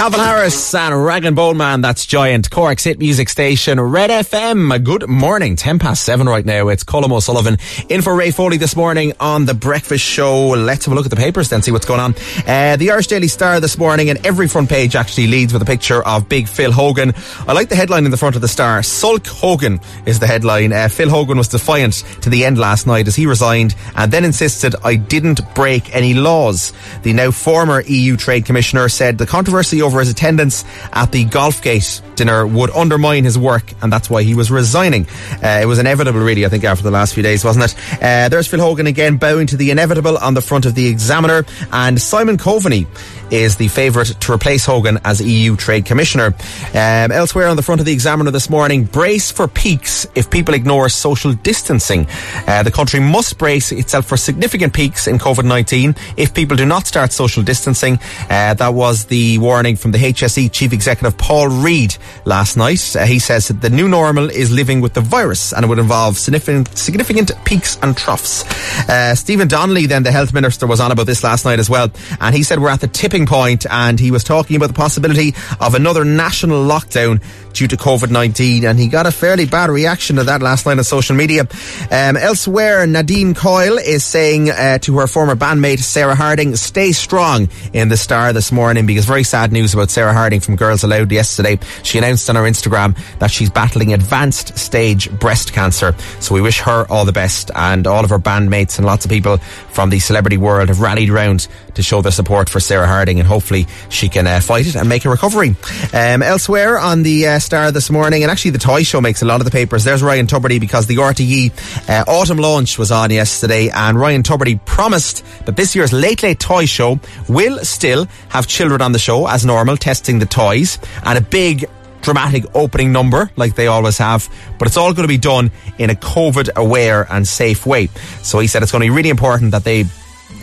Calvin Harris and Rag and Bone Man, that's Giant, Cork's hit music station, Red FM. Good morning, 10 past 7 right now. It's Colm O'Sullivan in for Ray Foley this morning on The Breakfast Show. Let's have a look at the papers then, see what's going on. Uh, the Irish Daily Star this morning, and every front page actually leads with a picture of Big Phil Hogan. I like the headline in the front of the Star. Sulk Hogan is the headline. Uh, Phil Hogan was defiant to the end last night as he resigned and then insisted, I didn't break any laws. The now former EU Trade Commissioner said the controversy over over his attendance at the Golfgate dinner would undermine his work, and that's why he was resigning. Uh, it was inevitable, really, I think, after the last few days, wasn't it? Uh, there's Phil Hogan again bowing to the inevitable on the front of the Examiner, and Simon Coveney is the favourite to replace Hogan as EU Trade Commissioner. Um, elsewhere on the front of the Examiner this morning, brace for peaks if people ignore social distancing. Uh, the country must brace itself for significant peaks in COVID-19 if people do not start social distancing. Uh, that was the warning from the HSE Chief Executive Paul Reid last night. Uh, he says that the new normal is living with the virus and it would involve significant, significant peaks and troughs. Uh, Stephen Donnelly, then the Health Minister, was on about this last night as well. And he said we're at the tipping point and he was talking about the possibility of another national lockdown due to COVID-19 and he got a fairly bad reaction to that last night on social media. Um, elsewhere, Nadine Coyle is saying uh, to her former bandmate Sarah Harding, stay strong in the Star this morning because very sad news about Sarah Harding from Girls Aloud yesterday. She announced on her Instagram that she's battling advanced stage breast cancer. So we wish her all the best and all of her bandmates and lots of people from the celebrity world have rallied around to show their support for Sarah Harding and hopefully she can uh, fight it and make a recovery. Um, elsewhere on the uh, Star this morning, and actually the toy show makes a lot of the papers. There's Ryan Tubridy because the RTE uh, autumn launch was on yesterday, and Ryan Tubridy promised that this year's Late Late Toy Show will still have children on the show as normal, testing the toys, and a big dramatic opening number like they always have, but it's all going to be done in a COVID aware and safe way. So he said it's going to be really important that they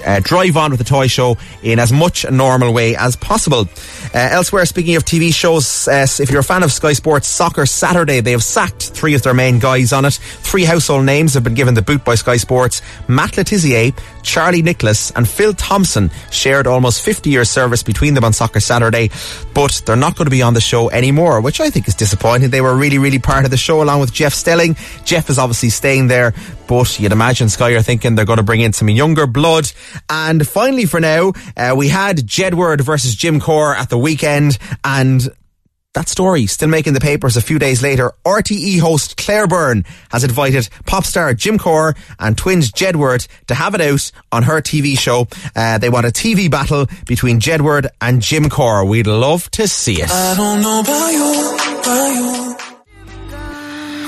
uh, drive on with the toy show in as much a normal way as possible. Uh, elsewhere, speaking of TV shows, uh, if you're a fan of Sky Sports Soccer Saturday, they have sacked three of their main guys on it. Three household names have been given the boot by Sky Sports. Matt Le Tissier, Charlie Nicholas, and Phil Thompson shared almost 50 years service between them on Soccer Saturday, but they're not going to be on the show anymore, which I think is disappointing. They were really, really part of the show along with Jeff Stelling. Jeff is obviously staying there, but you'd imagine Sky are thinking they're going to bring in some younger blood. And finally, for now, uh, we had Jedward versus Jim Corr at the weekend, and that story still making the papers a few days later. RTE host Claire Byrne has invited pop star Jim Corr and twins Jedward to have it out on her TV show. Uh, they want a TV battle between Jedward and Jim Corr. We'd love to see it.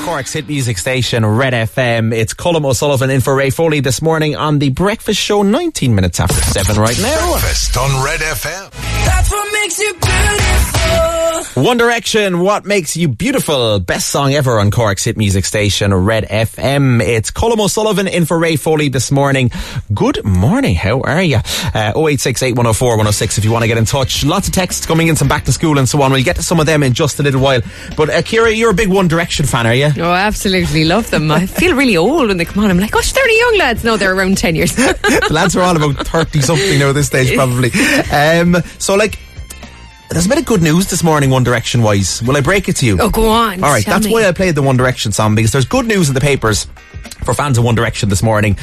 Cork's hit music station, Red FM. It's Colm O'Sullivan in for Ray Foley this morning on the Breakfast Show, 19 minutes after 7 right now. Breakfast on Red FM. That's what makes you beautiful. One Direction, What Makes You Beautiful? Best song ever on Cork's hit music station, Red FM. It's Colm O'Sullivan in for Ray Foley this morning. Good morning, how are you? Uh, 0868 104 106 if you want to get in touch. Lots of texts coming in, some back to school and so on. We'll get to some of them in just a little while. But uh, Kira, you're a big One Direction fan, are you? Oh, absolutely love them. I feel really old when they come on. I'm like, gosh, they're only young lads. No, they're around 10 years. the lads are all about 30 something now at this stage, probably. Um, so, like, there's a bit of good news this morning, One Direction wise. Will I break it to you? oh, go on. All right, that's me. why I played the One Direction song because there's good news in the papers for fans of One Direction this morning.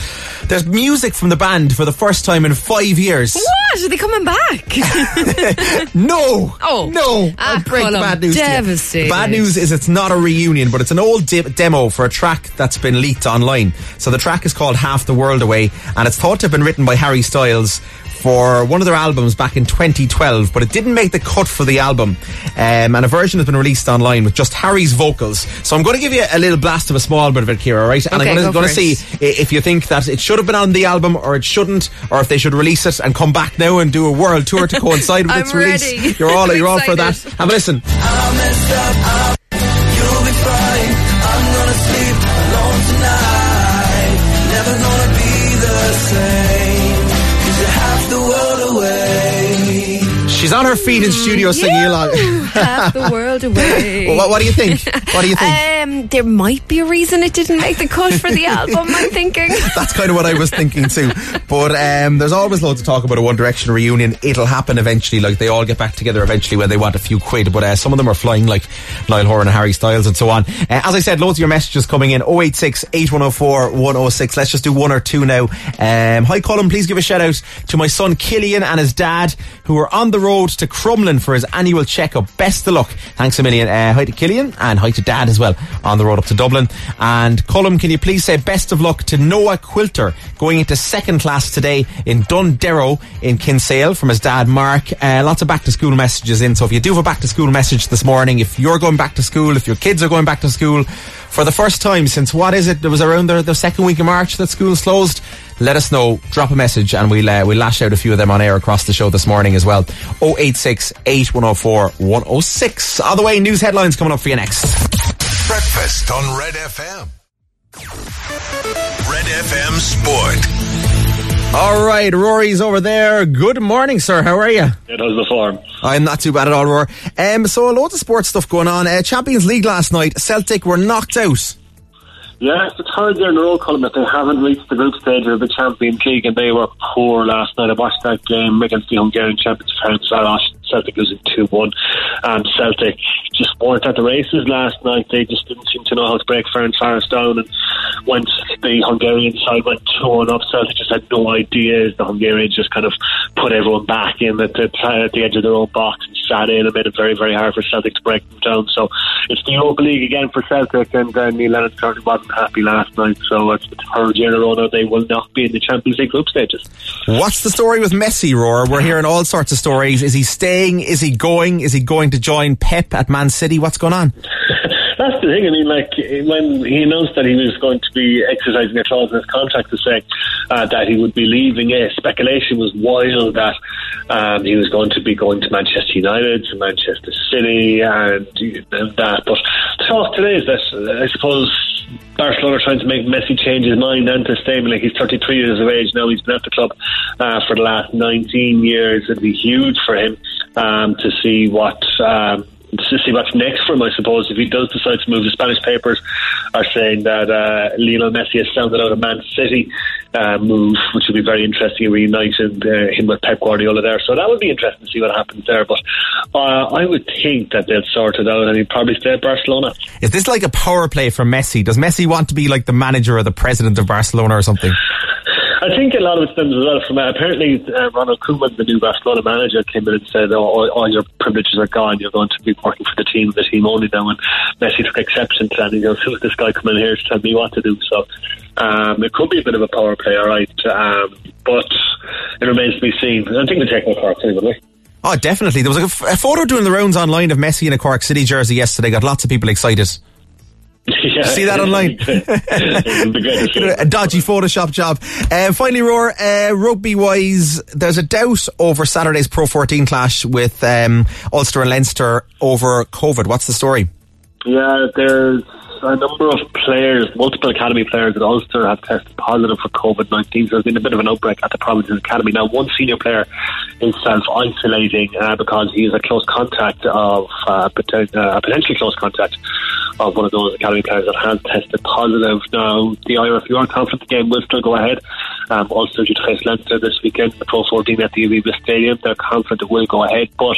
There's music from the band for the first time in five years. What? Are they coming back? No! Oh. No! Ah, I'll break the bad news. devastated. The bad news is it's not a reunion, but it's an old de- demo for a track that's been leaked online. So the track is called Half the World Away, and it's thought to have been written by Harry Styles for one of their albums back in 2012, but it didn't make the cut for the album. Um, and a version has been released online with just Harry's vocals. So I'm going to give you a little blast of a small bit of it, Kira, right? And Okay, I'm going to see if you think that it should have been on the album or it shouldn't, or if they should release it and come back now and do a world tour to coincide with I'm its release. You're all you're all for that. excited. Have a listen. She's on her feet in studio singing along. half the world away. Well, what, what do you think? What do you think? Um, there might be a reason it didn't make the cut for the album. I'm thinking. That's kind of what I was thinking too. But um, there's always loads to talk about a One Direction reunion. It'll happen eventually. Like they all get back together eventually when they want a few quid. But uh, some of them are flying like Niall Horan and Harry Styles and so on. Uh, as I said, loads of your messages coming in 086 8104 106. Let's just do one or two now. Um, hi Colin, please give a shout out to my son Killian and his dad who are on the road to Crumlin for his annual checkup. Best of luck. Thanks a million. Uh, hi to Killian and hi to dad as well on the road up to Dublin. And Colin, can you please say best of luck to Noah Quilter going into second class today in Dunderrow in Kinsale from his dad Mark. Uh, lots of back to school messages in. So if you do have a back to school message this morning, if you're going back to school, if your kids are going back to school for the first time since what is it? It was around the, the second week of March that school's closed. Let us know. Drop a message and we'll uh, we'll lash out a few of them on air across the show this morning as well. 086 8104 106. Other way, news headlines coming up for you next. Breakfast on Red FM. Red FM Sport. All right, Rory's over there. Good morning, sir. How are you? It was the form. I'm not too bad at all, Rory. Um, so loads of sports stuff going on. Uh, Champions League last night. Celtic were knocked out. Yeah, it's the third year in a row, Colin, that they haven't reached the group stage of the Champions League, and they were poor last night. I watched that game against the Hungarian champions, Ferencváros. Celtic losing 2 1. and Celtic just weren't at the races last night. They just didn't seem to know how to break Ferencváros down. And once the Hungarian side went 2 1 up, Celtic just had no idea. The Hungarians just kind of put everyone back in at the, at the edge of their own box and sat in and made it very, very hard for Celtic to break them down. So it's the Europa League again for Celtic, and uh, Neil Lennon certainly wasn't happy last night. So it's the third year in a row they will not be in the Champions League group stages. What's the story with Messi, Roar? We're hearing all sorts of stories. Is he staying? Is he going? Is he going to join Pep at Man City? What's going on? That's the thing. I mean, like when he announced that he was going to be exercising a clause in his contract to say uh, that he would be leaving, uh, speculation was wild that um, he was going to be going to Manchester United, to Manchester City, and, and that. But the talk today is that I suppose Barcelona are trying to make Messi change his mind and to stay. Like he's 33 years of age now. He's been at the club uh, for the last 19 years. It'd be huge for him um, to see what. Um, to see what's next for him, I suppose. If he does decide to move, the Spanish papers are saying that uh, Lionel Messi has sounded out a Man City uh, move, which would be very interesting, reuniting uh, him with Pep Guardiola there. So that would be interesting to see what happens there. But uh, I would think that they'll sort it out and he'd probably stay at Barcelona. Is this like a power play for Messi? Does Messi want to be like the manager or the president of Barcelona or something? I think a lot of it stems as well from uh, apparently uh, Ronald Koeman, the new Barcelona manager, came in and said, oh, all, all your privileges are gone. You're going to be working for the team, the team only now. And Messi took exception to that. He goes, who's this guy coming here to tell me what to do? So um, it could be a bit of a power play, all right. Um, but it remains to be seen. I think taking a Cork anyway. Oh, definitely. There was a, f- a photo doing the rounds online of Messi in a Cork City jersey yesterday. Got lots of people excited. Yeah. See that online? It'll be great a dodgy Photoshop job. Uh, finally, Roar, uh, rugby wise, there's a doubt over Saturday's Pro 14 clash with um, Ulster and Leinster over COVID. What's the story? Yeah, there's a number of players, multiple academy players at Ulster have tested positive for COVID 19. So there's been a bit of an outbreak at the Provinces Academy. Now, one senior player is self isolating uh, because he is a close contact of, uh, poten- uh, a potentially close contact of one of those academy players that has tested positive. Now, the are confident the game will still go ahead. Um, Ulster due to face Leinster this weekend, the Pro 14 at the Aviva Stadium. They're confident it will go ahead, but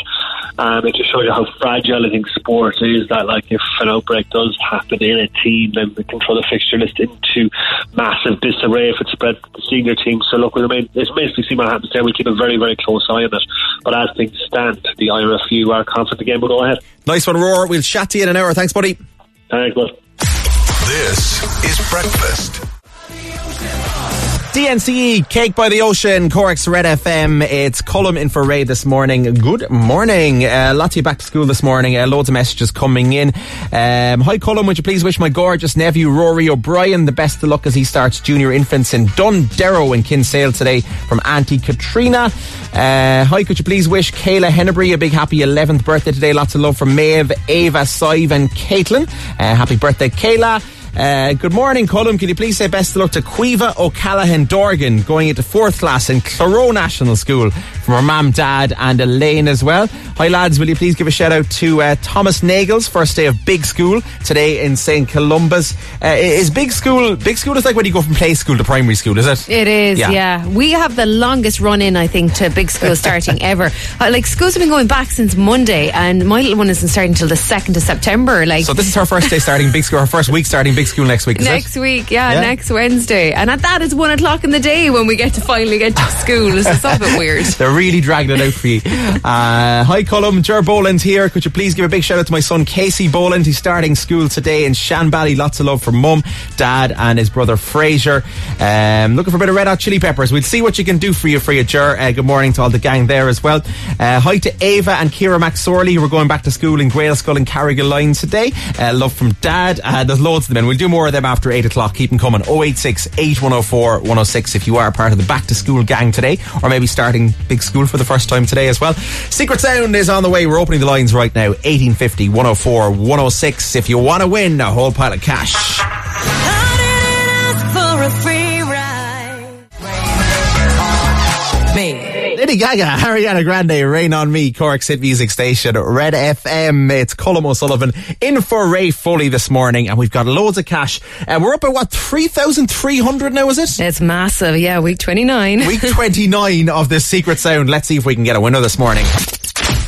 um, it just shows you how fragile I think sport is. That like if an outbreak does happen in a team, then they can throw the fixture list into massive disarray if it spreads to the senior team. So look, we remain. It's basically see what happens there. We keep a very very close eye on it. But as things stand, the IRFU are confident the game will go ahead. Nice one, Roar. We'll chat to you in an hour. Thanks, buddy. Thanks, bud. This is breakfast. DNCE, Cake by the Ocean, Cork's Red FM. It's Colm in for Ray this morning. Good morning. Uh, lots of back to school this morning. Uh, loads of messages coming in. Um, hi, Colm. Would you please wish my gorgeous nephew Rory O'Brien the best of luck as he starts junior infants in Dunderrow in Kinsale today from Auntie Katrina. Uh, hi, could you please wish Kayla Hennebury a big happy 11th birthday today? Lots of love from Maeve, Ava, Sive, and Caitlin. Uh, happy birthday, Kayla. Uh, good morning, Colm. Can you please say best of luck to Quiva O'Callaghan Dorgan going into fourth class in Clero National School from her mum, dad, and Elaine as well. Hi, lads. Will you please give a shout out to uh, Thomas Nagels, first day of big school today in St. Columba's. Uh, is big school, big school is like when you go from play school to primary school, is it? It is, Yeah. yeah. We have the longest run in, I think, to big school starting ever. Uh, like schools have been going back since Monday, and my little one isn't starting until the second of September. Like So this is her first day starting big school, her first week starting big school next week, next it? week, yeah, Yeah. next Wednesday, and at that is one o'clock in the day when we get to finally get to school. It's a bit weird. They're really dragging it out for you. Uh, hi, Colm. Ger Boland here. Could you please give a big shout out to my son, Casey Boland? He's starting school today in Shanbally. Lots of love from mum, dad, and his brother Fraser. Um, looking for a bit of red hot chili peppers. We'll see what you can do for you, for you, Ger. Uh, good morning to all the gang there as well. Uh, hi to Ava and Kira McSorley, who are going back to school in Gaelscoil and Carrigaline today. Uh, love from dad. Uh, there's loads of them in. We'll do more of them after 8 o'clock. Keep them coming. 086 8104 106 if you are part of the back to school gang today, or maybe starting big school for the first time today as well. Secret Sound is on the way. We're opening the lines right now. 1850 104 106 if you want to win a whole pile of cash. Lady Gaga, Ariana Grande, Rain on Me, Cork's hit music station, Red FM. It's Colm O'Sullivan in for Ray Foley this morning, and we've got loads of cash. And we're up at what, 3,300 now, is it? It's massive, yeah. Week twenty nine. Week 29 of this Secret Sound. Let's see if we can get a winner this morning.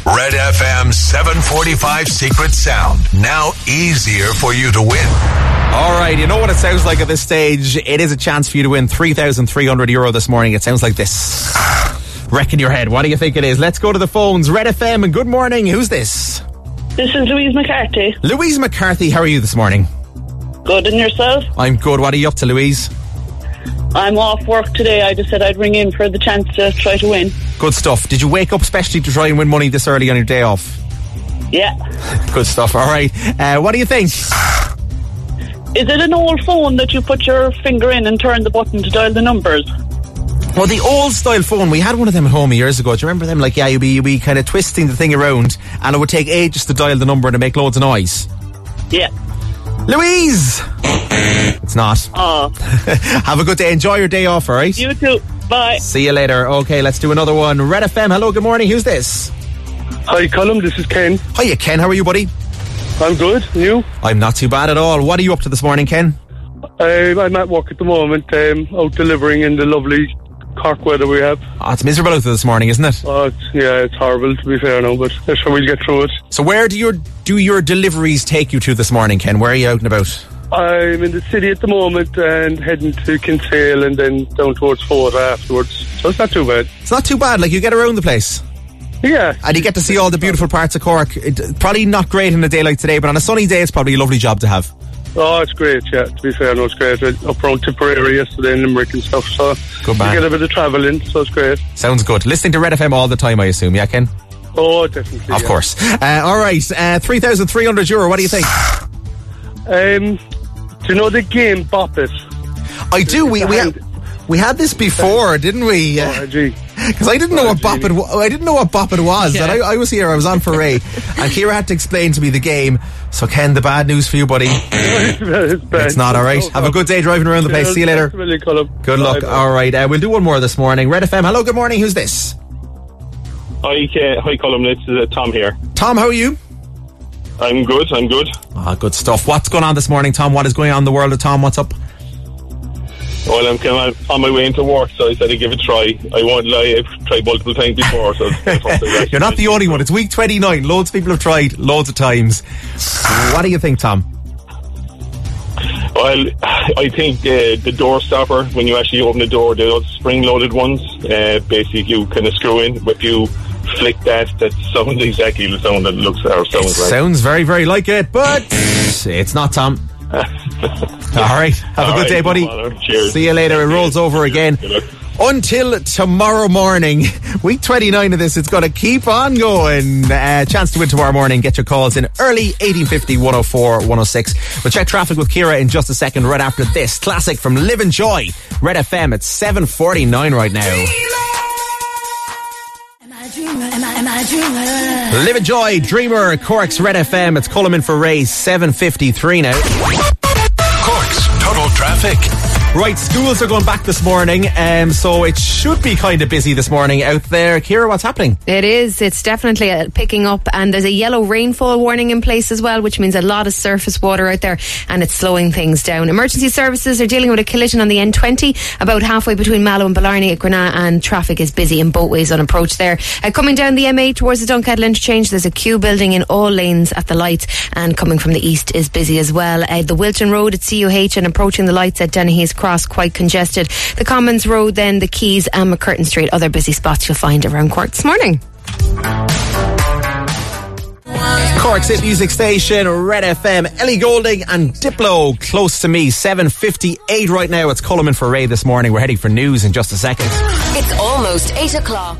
Red FM 745 Secret Sound. Now easier for you to win. All right, you know what it sounds like at this stage? It is a chance for you to win 3,300 euro this morning. It sounds like this. Wreck in your head. What do you think it is? Let's go to the phones. Red FM, and good morning. Who's this? This is Louise McCarthy. Louise McCarthy, how are you this morning? Good and yourself? I'm good. What are you up to, Louise? I'm off work today. I just said I'd ring in for the chance to try to win. Good stuff. Did you wake up specially to try and win money this early on your day off? Yeah. Good stuff. All right. Uh, what do you think? Is it an old phone that you put your finger in and turn the button to dial the numbers? Well, the old style phone, we had one of them at home years ago. Do you remember them? Like, yeah, you'd be, you'd be kind of twisting the thing around and it would take ages to dial the number and to make loads of noise. Yeah. Louise! It's not. Oh, Have a good day. Enjoy your day off, all right? you too. Bye. See you later. Okay, let's do another one. Red FM, hello, good morning. Who's this? Hi, Colm. This is Ken. Hiya, Ken. How are you, buddy? I'm good. You? I'm not too bad at all. What are you up to this morning, Ken? Um, I'm at work at the moment, um, out delivering in the lovely Cork weather we have. Oh, it's miserable out there this morning, isn't it? Oh, it's, yeah, it's horrible to be fair now, but uh, that's how we'll get through it. So where do your do your deliveries take you to this morning, Ken? Where are you out and about? I'm in the city at the moment and heading to Kinsale and then down towards Fota afterwards. So it's not too bad. It's not too bad. Like you get around the place, Yeah. and you get to see all the beautiful parts of Cork. It, probably not great in a day like today, but on a sunny day, it's probably a lovely job to have. Oh, it's great, yeah. To be fair, no, it's great. Up around Tipperary yesterday in Limerick and stuff, so Good man. you get a bit of travelling, so it's great. Sounds good. Listening to Red FM all the time, I assume. Yeah, Ken. Oh, definitely. Of yeah. course. Uh, all right, uh, three thousand three hundred euro. What do you think? Um, do you know the game Bop It? I do. We we had, we had this before, didn't we? Oh, gee. Because I didn't know what bop it. wa- I didn't know what bop it was, and I, I was here. I was on foray, and Kira had to explain to me the game. So Ken, the bad news for you, buddy. it's, not all right. Have a good day driving around the place. See you later. Good luck. Bye, bye. All right, uh, we'll do one more this morning. Red FM. Hello. Good morning. Who's this? Hi, uh, hi, Colm. This is uh, Tom here. Tom. How are you? I'm good. I'm good. Ah, good stuff. What's going on this morning, Tom? What is going on in the world of Tom? What's up? Well, I'm kind of on my way into work, so I said I'd give it a try. I won't lie, I've tried multiple times before, so it's kind of something I You're not the only one. It's week 29. Loads of people have tried loads of times. What do you think, Tom? Well, I think uh, the door stopper, when you actually open the door, the spring-loaded ones, uh, basically you kind of screw in. If you flick that, that sounds exactly the sound that looks or sounds like. Sounds very, very like it, but it's not Tom. All right. Have a good right, day, buddy. Cheers. See you later. It rolls over again. Until tomorrow morning, week 29 of this, it's going to keep on going. Uh, chance to win tomorrow morning. Get your calls in early 1850 104 106. We'll check traffic with Kira in just a second, right after this. Classic from Livin' Joy. Red FM at 749 right now. Am I a dreamer? Am I, am I a dreamer? Livin' Joy, Dreamer, Cork's Red FM. It's Coleman for Ray, 753 now. Cork's total traffic. Right, schools are going back this morning, um, so it should be kind of busy this morning out there. Kira, what's happening? It is. It's definitely uh, picking up, and there's a yellow rainfall warning in place as well, which means a lot of surface water out there, and it's slowing things down. Emergency services are dealing with a collision on the N20 about halfway between Mallow and Blarney at Grenagh, and traffic is busy in both ways on approach there. Uh, coming down the M8 towards the Dunkettle interchange, there's a queue building in all lanes at the lights, and coming from the east is busy as well. Uh, the Wilton Road at CUH and approaching the lights at Dennehy's Cross quite congested. The Commons Road, then the Quays and MacCurtain Street, other busy spots you'll find around Court this morning. Cork's hit music station, Red FM, Ellie Goulding and Diplo close to me. 7.58 right now. It's Coleman for Ray this morning. We're heading for news in just a second. It's almost 8 o'clock.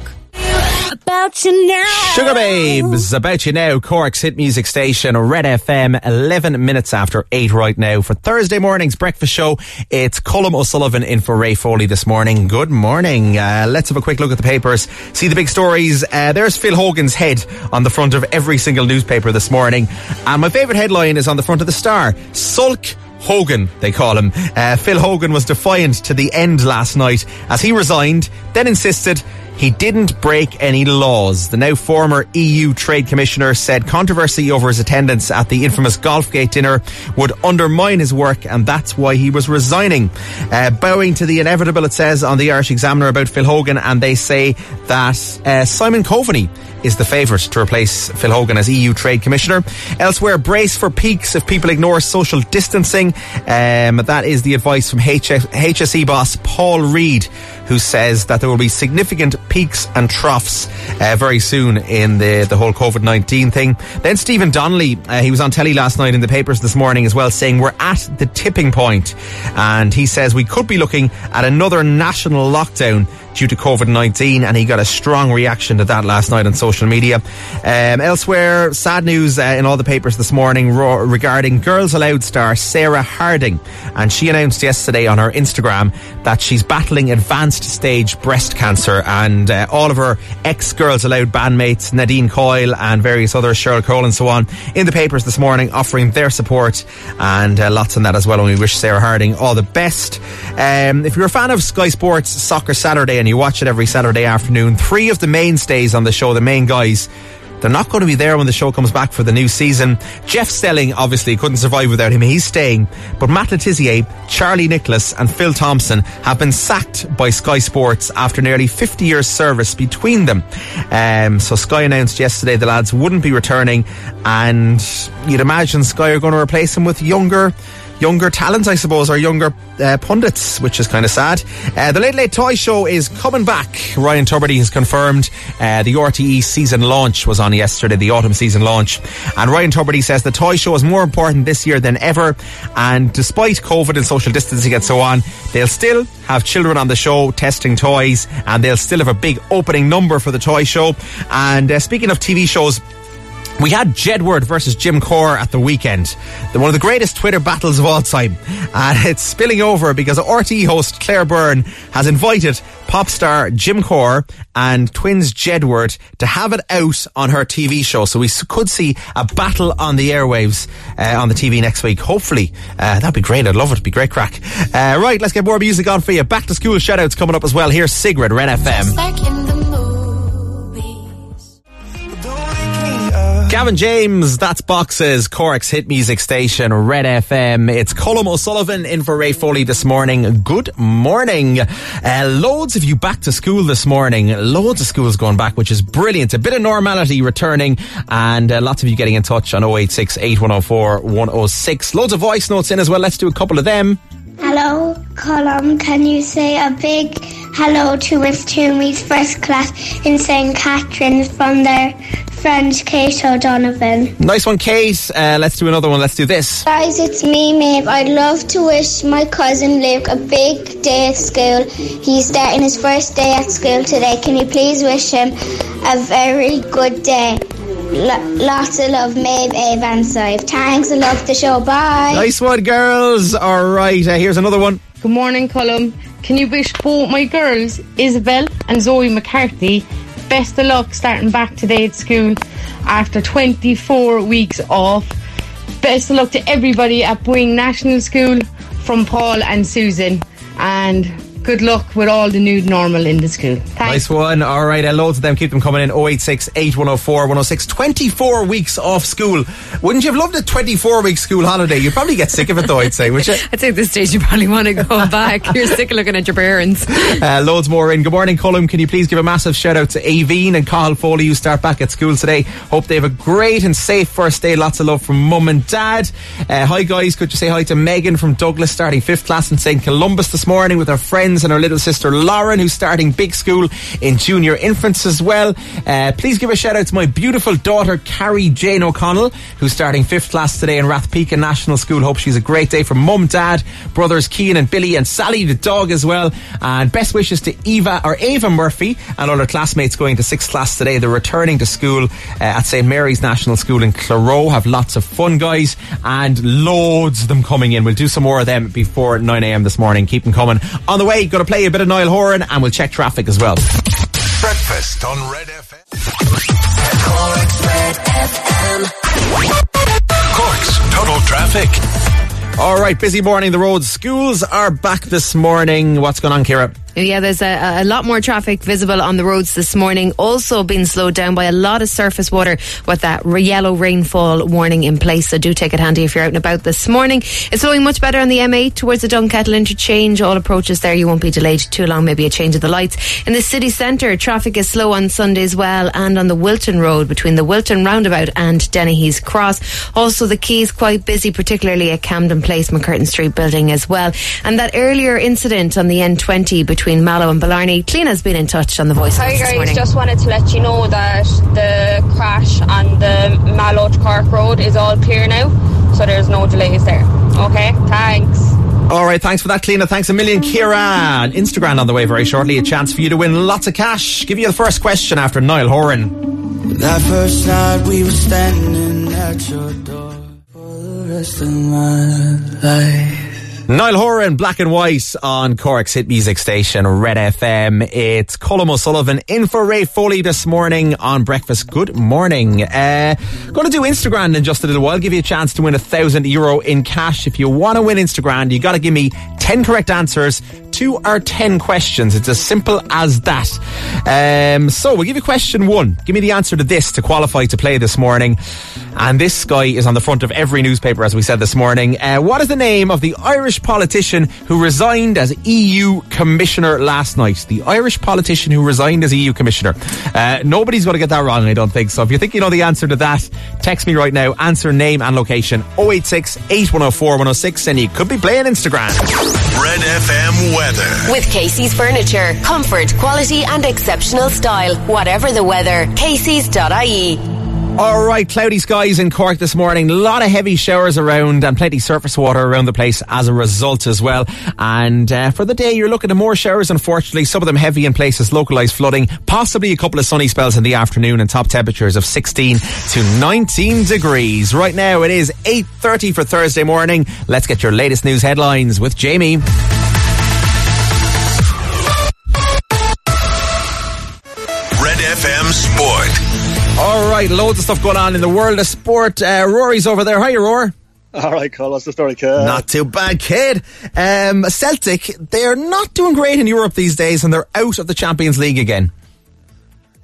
About you now. Sugababes, about you now, Cork's hit music station, Red FM, 11 minutes after 8 right now. For Thursday morning's breakfast show, it's Colm O'Sullivan in for Ray Foley this morning. Good morning. Uh, let's have a quick look at the papers, see the big stories. Uh, there's Phil Hogan's head on the front of every single newspaper this morning. And my favourite headline is on the front of the Star. Sulk Hogan, they call him. Uh, Phil Hogan was defiant to the end last night as he resigned, then insisted he didn't break any laws. The now former EU Trade Commissioner said controversy over his attendance at the infamous Golfgate dinner would undermine his work and that's why he was resigning. Uh, bowing to the inevitable, it says on the Irish Examiner about Phil Hogan and they say that uh, Simon Coveney is the favourite to replace Phil Hogan as EU Trade Commissioner. Elsewhere, brace for peaks if people ignore social distancing. Um, that is the advice from HS- HSE boss Paul Reid, who says that there will be significant peaks and troughs uh, very soon in the, the whole COVID 19 thing. Then Stephen Donnelly, uh, he was on telly last night in the papers this morning as well, saying we're at the tipping point. And he says we could be looking at another national lockdown due to COVID 19, and he got a strong reaction to that last night on social media. Um, elsewhere, sad news uh, in all the papers this morning regarding Girls Aloud star Sarah Harding, and she announced yesterday on her Instagram that she's battling advanced stage breast cancer, and uh, all of her ex Girls Aloud bandmates, Nadine Coyle and various others, Cheryl Cole and so on, in the papers this morning offering their support, and uh, lots on that as well. And we wish Sarah Harding all the best. Um, if you're a fan of Sky Sports Soccer Saturday and you watch it every Saturday afternoon, three of the mainstays on the show, the main guys, they're not going to be there when the show comes back for the new season. Jeff Stelling obviously couldn't survive without him. He's staying. But Matt Le Tissier, Charlie Nicholas and Phil Thompson have been sacked by Sky Sports after nearly 50 years service between them. Um, so Sky announced yesterday the lads wouldn't be returning and you'd imagine Sky are going to replace them with younger younger talents, I suppose, or younger uh, pundits, which is kind of sad. Uh, the Late Late Toy Show is coming back. Ryan Tubridy has confirmed uh, the RTE season launch was on yesterday, the autumn season launch. And Ryan Tubridy says the toy show is more important this year than ever. And despite COVID and social distancing and so on, they'll still have children on the show testing toys and they'll still have a big opening number for the toy show. And uh, speaking of TV shows, we had Jedward versus Jim Corr at the weekend. One of the greatest Twitter battles of all time. And it's spilling over because RTE host Claire Byrne has invited pop star Jim Corr and twins Jedward to have it out on her TV show. So we could see a battle on the airwaves uh, on the TV next week. Hopefully. Uh, that'd be great. I'd love it. It'd be great crack. Uh, right, let's get more music on for you. Back to school shoutouts coming up as well. Here's Sigrid, Red FM. Gavin James, that's Boxes, Cork's hit music station, Red FM. It's Colm O'Sullivan in for Ray Foley this morning. Good morning. Uh, loads of you back to school this morning. Loads of schools going back, which is brilliant. A bit of normality returning and uh, lots of you getting in touch on 086 8104 106. Loads of voice notes in as well. Let's do a couple of them. Hello, Colm. Can you say a big hello to Miss Toomey's first class in St. Catherine's from their friend Kate O'Donovan? Nice one, Kate. Uh, let's do another one. Let's do this. Guys, it's me, Maeve. I'd love to wish my cousin Luke a big day at school. He's starting his first day at school today. Can you please wish him a very good day? L- lots of love, Maeve, Ave, and Sive. Thanks, I love the show. Bye. Nice one, girls. All right. Uh, here's another one. Good morning, Colm. Can you wish both my girls, Isabel and Zoe McCarthy, best of luck starting back today at school after 24 weeks off? Best of luck to everybody at Boeing National School. from Paul and Susan. And good luck with all the new normal in the school. Thanks. Nice one. All right, uh, loads of them. Keep them coming in 086 8104 106. 24 weeks off school. Wouldn't you have loved a 24 week school holiday? You'd probably get sick of it though, I'd say, would you? I'd say at this stage you probably want to go back. You're sick of looking at your parents. Uh, loads more in. Good morning, Colm. Can you please give a massive shout out to Aveen and Cahill Foley who start back at school today? Hope they have a great and safe first day. Lots of love from mum and dad. Uh, hi guys, could you say hi to Megan from Douglas starting fifth class in St. Columba's this morning with her friends and her little sister Lauren who's starting big school in junior infants as well. Uh, please give a shout out to my beautiful daughter Carrie Jane O'Connell who's starting fifth class today in Rathpeaka National School. Hope she's a great day from mum, dad, brothers Kean and Billy and Sally the dog as well. And best wishes to Eva or Ava Murphy and all her classmates going to sixth class today. They're returning to school uh, at St Mary's National School in Claroe. Have lots of fun, guys, and loads of them coming in. We'll do some more of them before 9 a.m. this morning. Keep them coming. On the way, going to play a bit of Niall Horan and we'll check traffic as well. Breakfast on Red FM. Cork's Red FM. Cork's Total Traffic. All right, busy morning. The roads, schools are back this morning. What's going on, Kira? Yeah, there's a, a lot more traffic visible on the roads this morning. Also being slowed down by a lot of surface water with that yellow rainfall warning in place. So do take it handy if you're out and about this morning. It's flowing much better on the M8 towards the Dunkettle interchange. All approaches there. You won't be delayed too long. Maybe a change of the lights. In the city centre, traffic is slow on Sunday as well and on the Wilton Road between the Wilton Roundabout and Dennehy's Cross. Also the Quays quite busy, particularly at Camden Place, MacCurtain Street building as well. And that earlier incident on the N20 between Mallow and Blarney. Cleena's been in touch on the voice Hi guys, morning. just wanted to let you know that the crash on the Mallow to Cork Road is all clear now, so there's no delays there. Okay, thanks. All right, thanks for that, Cleena. Thanks a million, Kira. And Instagram on the way very shortly. A chance for you to win lots of cash. Give you the first question after Niall Horan. That first night we were standing at your door for the rest of my life. Niall Horan, black and white on Cork's hit music station, Red FM. It's Colm O'Sullivan in for Ray Foley this morning on breakfast. Good morning. Uh, going to do Instagram in just a little while. Give you a chance to win a thousand euro in cash. If you want to win Instagram, you got to give me 10 correct answers to or 10 questions. It's as simple as that. Um, so we'll give you question one. Give me the answer to this to qualify to play this morning. And this guy is on the front of every newspaper, as we said this morning. Uh, what is the name of the Irish politician who resigned as EU Commissioner last night? The Irish politician who resigned as EU Commissioner. Uh, nobody's going to get that wrong, I don't think. So if you think you know the answer to that, text me right now. Answer, name, and location 086 8104 106, and you could be playing Instagram. Red FM weather. With Casey's Furniture. Comfort, quality, and exceptional style. Whatever the weather. Casey's.ie. All right, cloudy skies in Cork this morning. A lot of heavy showers around and plenty surface water around the place as a result as well. And uh, for the day, you're looking at more showers, unfortunately. Some of them heavy in places, localised flooding. Possibly a couple of sunny spells in the afternoon and top temperatures of 16 to 19 degrees. Right now, it is 8.30 for Thursday morning. Let's get your latest news headlines with Jamie. Sport. All right, loads of stuff going on in the world of sport. Uh, Rory's over there. Hiya, Rory. All right, Cole, what's the story, kid? Not too bad, kid. Um, Celtic, they're not doing great in Europe these days, and they're out of the Champions League again.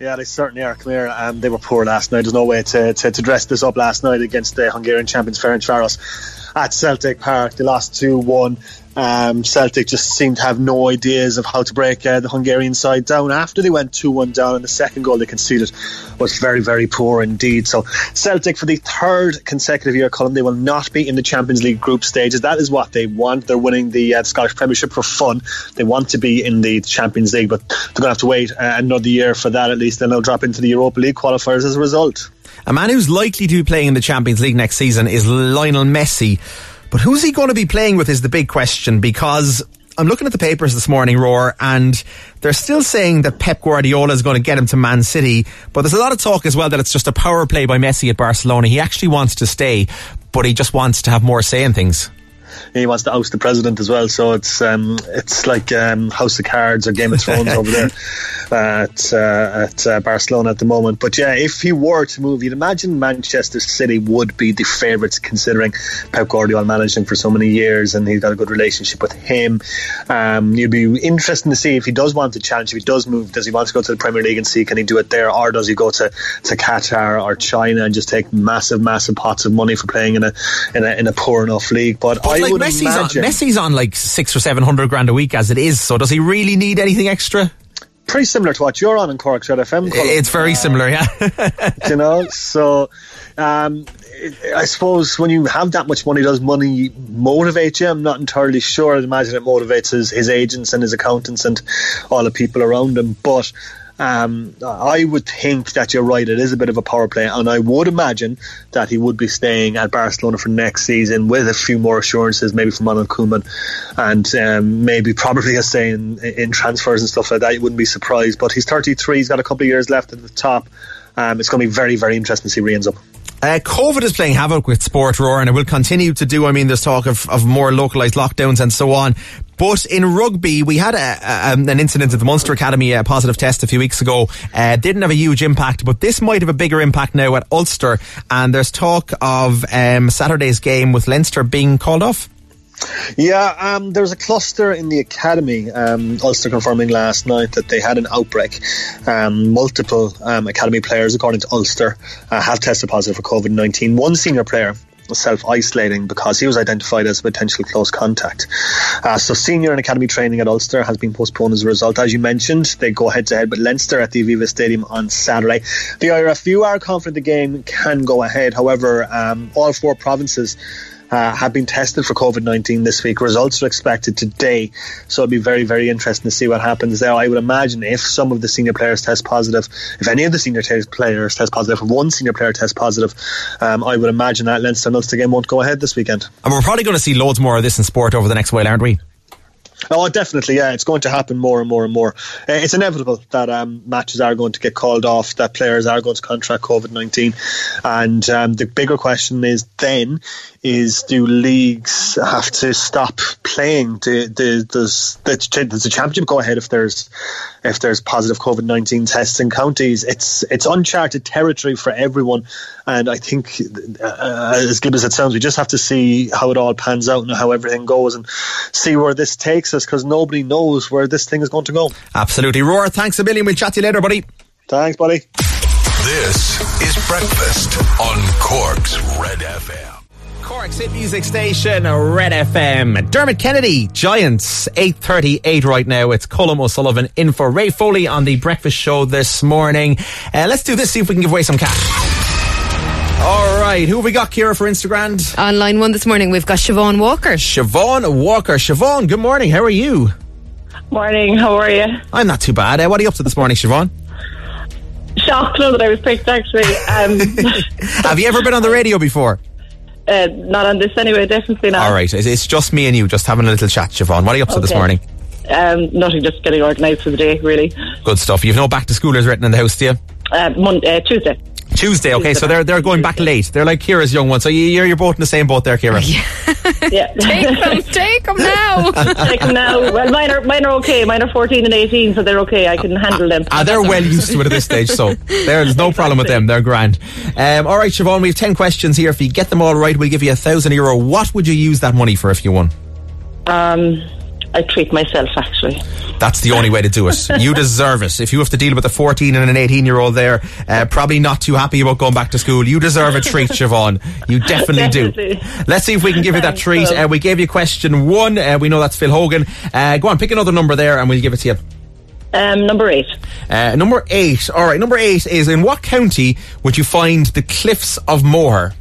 Yeah, they certainly are clear. Um, they were poor last night. There's no way to, to, to dress this up last night against the Hungarian champions Ferencváros at Celtic Park. They lost 2 1. Um, Celtic just seemed to have no ideas of how to break uh, the Hungarian side down after they went 2 1 down, and the second goal they conceded was very, very poor indeed. So, Celtic, for the third consecutive year, Colin, they will not be in the Champions League group stages. That is what they want. They're winning the uh, Scottish Premiership for fun. They want to be in the Champions League, but they're going to have to wait uh, another year for that at least, and they'll drop into the Europa League qualifiers as a result. A man who's likely to be playing in the Champions League next season is Lionel Messi. But who's he going to be playing with is the big question because I'm looking at the papers this morning, Roar, and they're still saying that Pep Guardiola is going to get him to Man City. But there's a lot of talk as well that it's just a power play by Messi at Barcelona. He actually wants to stay, but he just wants to have more say in things. He wants to oust the president as well, so it's um, it's like um, House of Cards or Game of Thrones over there. at uh, at uh, Barcelona at the moment. But yeah, if he were to move, you'd imagine Manchester City would be the favourites, considering Pep Guardiola managing for so many years, and he's got a good relationship with him. Um, you'd be interesting to see if he does want to challenge. If he does move, does he want to go to the Premier League and see can he do it there, or does he go to, to Qatar or China and just take massive, massive pots of money for playing in a in a, in a poor enough league? But, But I like Messi's imagine on, Messi's on like six or seven hundred grand a week as it is. So does he really need anything extra? pretty similar to what you're on in Cork's Red FM. Colin. It's very similar, yeah. you know. So, um, I suppose when you have that much money, does money motivate you? I'm not entirely sure. I'd imagine it motivates his, his agents and his accountants and all the people around him. But um, I would think that you're right. It is a bit of a power play, and I would imagine that he would be staying at Barcelona for next season with a few more assurances, maybe from Ronald Koeman, and um, maybe probably a say in, in transfers and stuff like that. You wouldn't be surprised. But he's 33. He's got a couple of years left at the top. Um, it's going to be very, very interesting to see where he ends up. Uh, COVID is playing havoc with sport, Roar, and it will continue to do. I mean, there's talk of, of more localised lockdowns and so on. But in rugby, we had a, a, um, an incident at the Munster Academy, a positive test a few weeks ago. Uh, didn't have a huge impact, but this might have a bigger impact now at Ulster. And there's talk of um, Saturday's game with Leinster being called off. Yeah, um, there was a cluster in the academy. Um, Ulster confirming last night that they had an outbreak. Um, multiple um, academy players, according to Ulster, uh, have tested positive for COVID 19. One senior player was self isolating because he was identified as a potential close contact. Uh, so, senior and academy training at Ulster has been postponed as a result. As you mentioned, they go head to head with Leinster at the Aviva Stadium on Saturday. The IRFU are confident the game can go ahead. However, um, all four provinces uh, have been tested for COVID 19 this week. Results are expected today. So it'll be very, very interesting to see what happens there. I would imagine if some of the senior players test positive, if any of the senior t- players test positive, if one senior player tests positive, um, I would imagine that Leinster Ulster game won't go ahead this weekend. And we're probably going to see loads more of this in sport over the next while, aren't we? Oh, definitely, yeah. It's going to happen more and more and more. Uh, it's inevitable that um, matches are going to get called off, that players are going to contract COVID 19. And um, the bigger question is then is do leagues have to stop playing? Do, do, does, the, does the championship go ahead if there's if there's positive COVID 19 tests in counties? It's, it's uncharted territory for everyone. And I think, uh, as glib as it sounds, we just have to see how it all pans out and how everything goes and see where this takes us because nobody knows where this thing is going to go. Absolutely. Roar, thanks a million. We'll chat to you later, buddy. Thanks, buddy. This is Breakfast on Cork's Red FM. Cork's hit music station, Red FM. Dermot Kennedy, Giants, 8.38 right now. It's Colm O'Sullivan in for Ray Foley on the breakfast show this morning. Uh, let's do this, see if we can give away some cash. All right, who have we got, Kira, for Instagram? On line one this morning, we've got Siobhan Walker. Siobhan Walker. Siobhan, good morning. How are you? Morning, how are you? I'm not too bad. Uh, what are you up to this morning, Siobhan? Shocked now that I was picked, actually. Um, Have you ever been on the radio before? uh, not on this anyway, definitely not. All right, it's- it's just me and you, just having a little chat, Siobhan. What are you up to this morning? Um, nothing, just getting organised for the day, really. Good stuff. You've no back to schoolers written in the house, do you? Uh, Monday, uh, Tuesday. Tuesday, okay, so they're they're going back late. They're like Kira's young one, so you, you're you're both in the same boat there, Kira. Yeah. Take them, take them now. Take them now. Well, mine are, mine are okay. Mine are 14 and 18, so they're okay. I can handle them. Ah, they're well used to it at this stage, so there's no problem with them. They're grand. Um, all right, Siobhan, we have ten questions here. If you get them all right, we'll give you a thousand euro. What would you use that money for if you won? Um, I treat myself, actually. That's the only way to do it. You deserve it. If you have to deal with a 14 and an 18 year old there, uh, probably not too happy about going back to school, you deserve a treat, Siobhan. You definitely, do. Let's see if we can give you that treat. Uh, we gave you question one. Uh, we know that's Phil Hogan. Uh, go on, pick another number there and we'll give it to you. Um, number eight. Uh, number eight. All right, number eight is in what county would you find the Cliffs of Moher?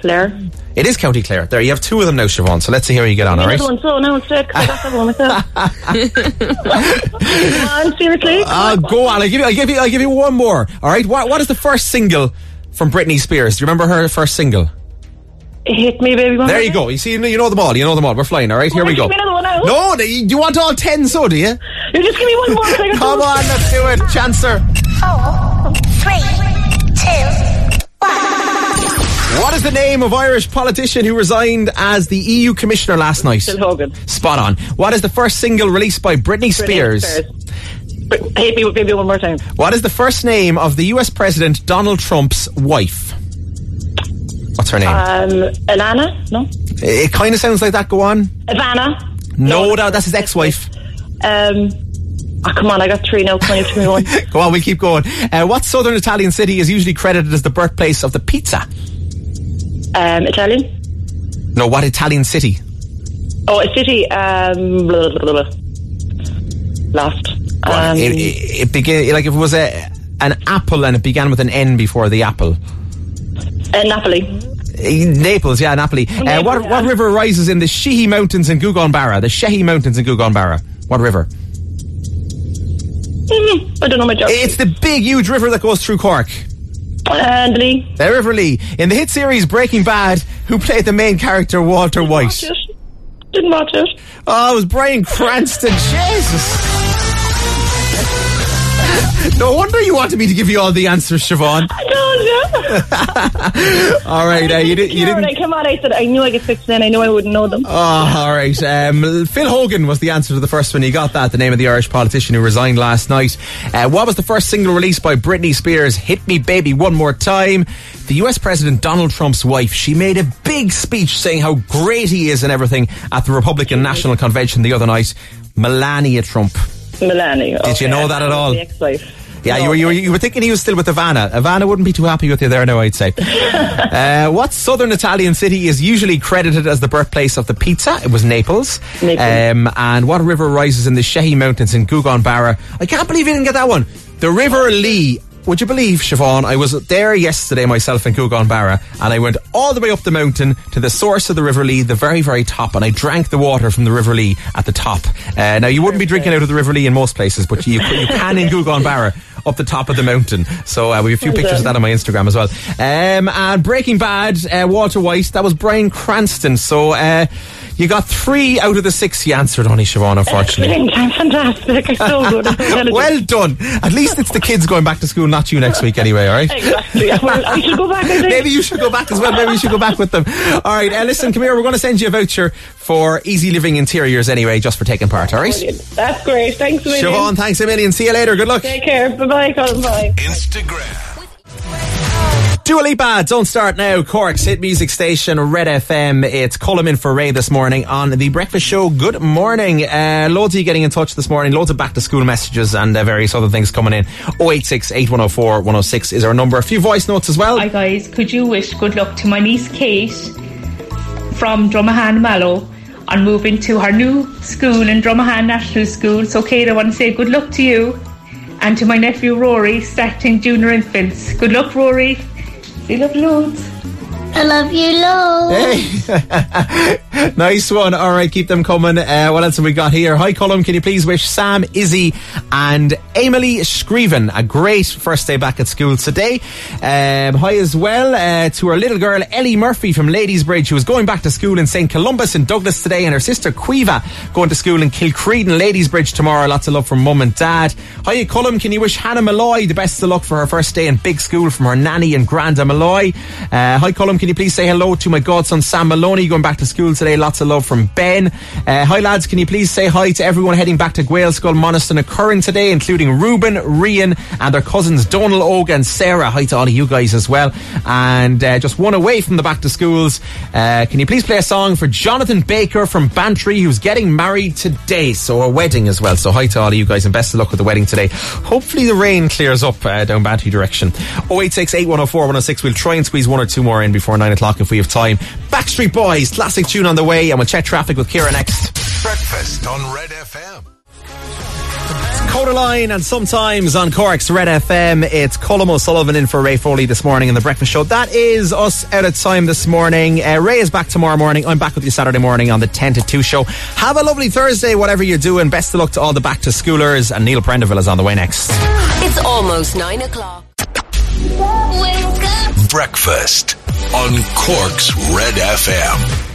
Clare. It is County Clare. There, you have two of them now, Siobhan. So let's see how you get on, all right? One, so now instead, because I got that one myself. Come on, seriously? Uh, go on. I'll give you. I'll give you. I'll give you one more. All right. What What is the first single from Britney Spears? Do you remember her first single? Hit me, baby. one There you go. You see, you know them all. You know them all. We're flying. All right. Here we go. give me another one now. No, do you you want all ten? So do you? You just give me one more. so I can Come on, let's do it, Chancer. Four, three, two, one. What is the name of Irish politician who resigned as the EU commissioner last night? Phil Hogan. Spot on. What is the first single released by Britney Britney Spears? Spears. Hit me, maybe one more time. What is the first name of the US President Donald Trump's wife? What's her name? Um, Alana? No? it kind of sounds like that. Go on. Ivana? No, no, that's his ex-wife. Um, oh, come on, I got three now. Can you give me one? Go on, we'll keep going. Uh, what southern Italian city is usually credited as the birthplace of the pizza? Um, Italian? No, what Italian city? Oh, a city. Um, blah, blah, blah, blah. Lost. Um, it, it, it began like if it was a an apple and it began with an N before the apple. uh, Napoli. Uh, Naples, yeah, Napoli. Uh, what, what river rises in the Sheehy Mountains in Gugongbarra? The Sheehy Mountains in Gugongbarra. What river? Mm, I don't know my job. It's the big, huge river that goes through Cork. River Lee. In the hit series Breaking Bad, who played the main character Walter White? Didn't watch it. Oh, it was Bryan Cranston. Jesus. No wonder you wanted me to give you all the answers, Siobhan. All right, uh, you, did, you When didn't. I came on, I said I knew I get six in. I knew I wouldn't know them. Oh, all right. Um, Phil Hogan was the answer to the first one. You got that, the name of the Irish politician who resigned last night. Uh, what was the first single released by Britney Spears? Hit Me Baby One More Time. The US President Donald Trump's wife, she made a big speech saying how great he is and everything at the Republican National Convention the other night. Melania Trump. Melania. Did you know that at all? Yeah, you were, you, were, you were thinking he was still with Ivana. Ivana wouldn't be too happy with you there now, I'd say. uh, what southern Italian city is usually credited as the birthplace of the pizza? It was Naples. Um, and what river rises in the Shehy Mountains in Gougane Barra? I can't believe you didn't get that one. The River Lee. Would you believe, Siobhan, I was there yesterday myself in Gougane Barra and I went all the way up the mountain to the source of the River Lee, the very, very top, and I drank the water from the River Lee at the top. Uh, now, you wouldn't be drinking out of the River Lee in most places, but you, you can in Gougane Barra up the top of the mountain. So uh, we have a few Well pictures of that on my Instagram as well. Um, and Breaking Bad, uh, Walter White, that was Bryan Cranston. So uh, you got three out of the six you answered, honey Siobhan, unfortunately. Excellent. I'm fantastic. I'm so good. I'm so intelligent. well done. At least it's the kids going back to school, not you next week anyway, all right? Exactly. Well, I should go back. I think. Maybe you should go back as well. Maybe you should go back with them. All right, uh, listen, come here. We're going to send you a voucher for Easy Living Interiors anyway, just for taking part, all right? That's great. Thanks a million. Siobhan, thanks a million. See you later. Good luck. Take care. Bye bye, Colin. Bye. Instagram. Dua Lipa, don't start now. Cork's hit music station, Red FM. It's Colm in for Ray this morning on The Breakfast Show. Good morning. Uh, loads of you getting in touch this morning. Loads of back to school messages and uh, various other things coming in. 086 8104 106 is our number. A few voice notes as well. Hi guys, could you wish good luck to my niece Kate from Dromahane Mallow on moving to her new school in Dromahane National School. So Kate, I want to say good luck to you and to my nephew Rory starting junior infants. Good luck Rory. See you love loads. I love you, Lo. Hey, nice one. All right, keep them coming. Uh, what else have we got here? Hi, Colm. Can you please wish Sam, Izzy, and Emily Screven a great first day back at school today? Um, hi as well uh, to our little girl Ellie Murphy from Ladysbridge, who is going back to school in St Columba's in Douglas today, and her sister Caoimhe going to school in Kilcredan Ladies Bridge tomorrow. Lots of love from mum and dad. Hi, Colm. Can you wish Hannah Malloy the best of luck for her first day in big school from her nanny and Granda Malloy? Uh, hi, Colm. Can you please say hello to my godson Sam Maloney going back to school today? Lots of love from Ben. Uh, hi, lads. Can you please say hi to everyone heading back to Gaelscoil Monastery occurring today, including Ruben, Rian, and their cousins Donal, Og, and Sarah. Hi to all of you guys as well. And uh, just one away from the back to schools. Uh, can you please play a song for Jonathan Baker from Bantry, who's getting married today? So a wedding as well. So hi to all of you guys and best of luck with the wedding today. Hopefully the rain clears up uh, down Bantry direction. 086 8104 106. We'll try and squeeze one or two more in before nine o'clock if we have time. Backstreet Boys, classic tune on the way, and we'll check traffic with Kira next. Breakfast on Red FM. Kodaline and sometimes on Cork's Red FM, it's Colm O'Sullivan in for Ray Foley this morning in the breakfast show. That is us out of time this morning. Uh, Ray is back tomorrow morning. I'm back with you Saturday morning on the 10 to 2 show. Have a lovely Thursday, whatever you're doing. Best of luck to all the back to schoolers, and Neil Prendeville is on the way next. It's almost nine o'clock. Breakfast on Cork's Red FM.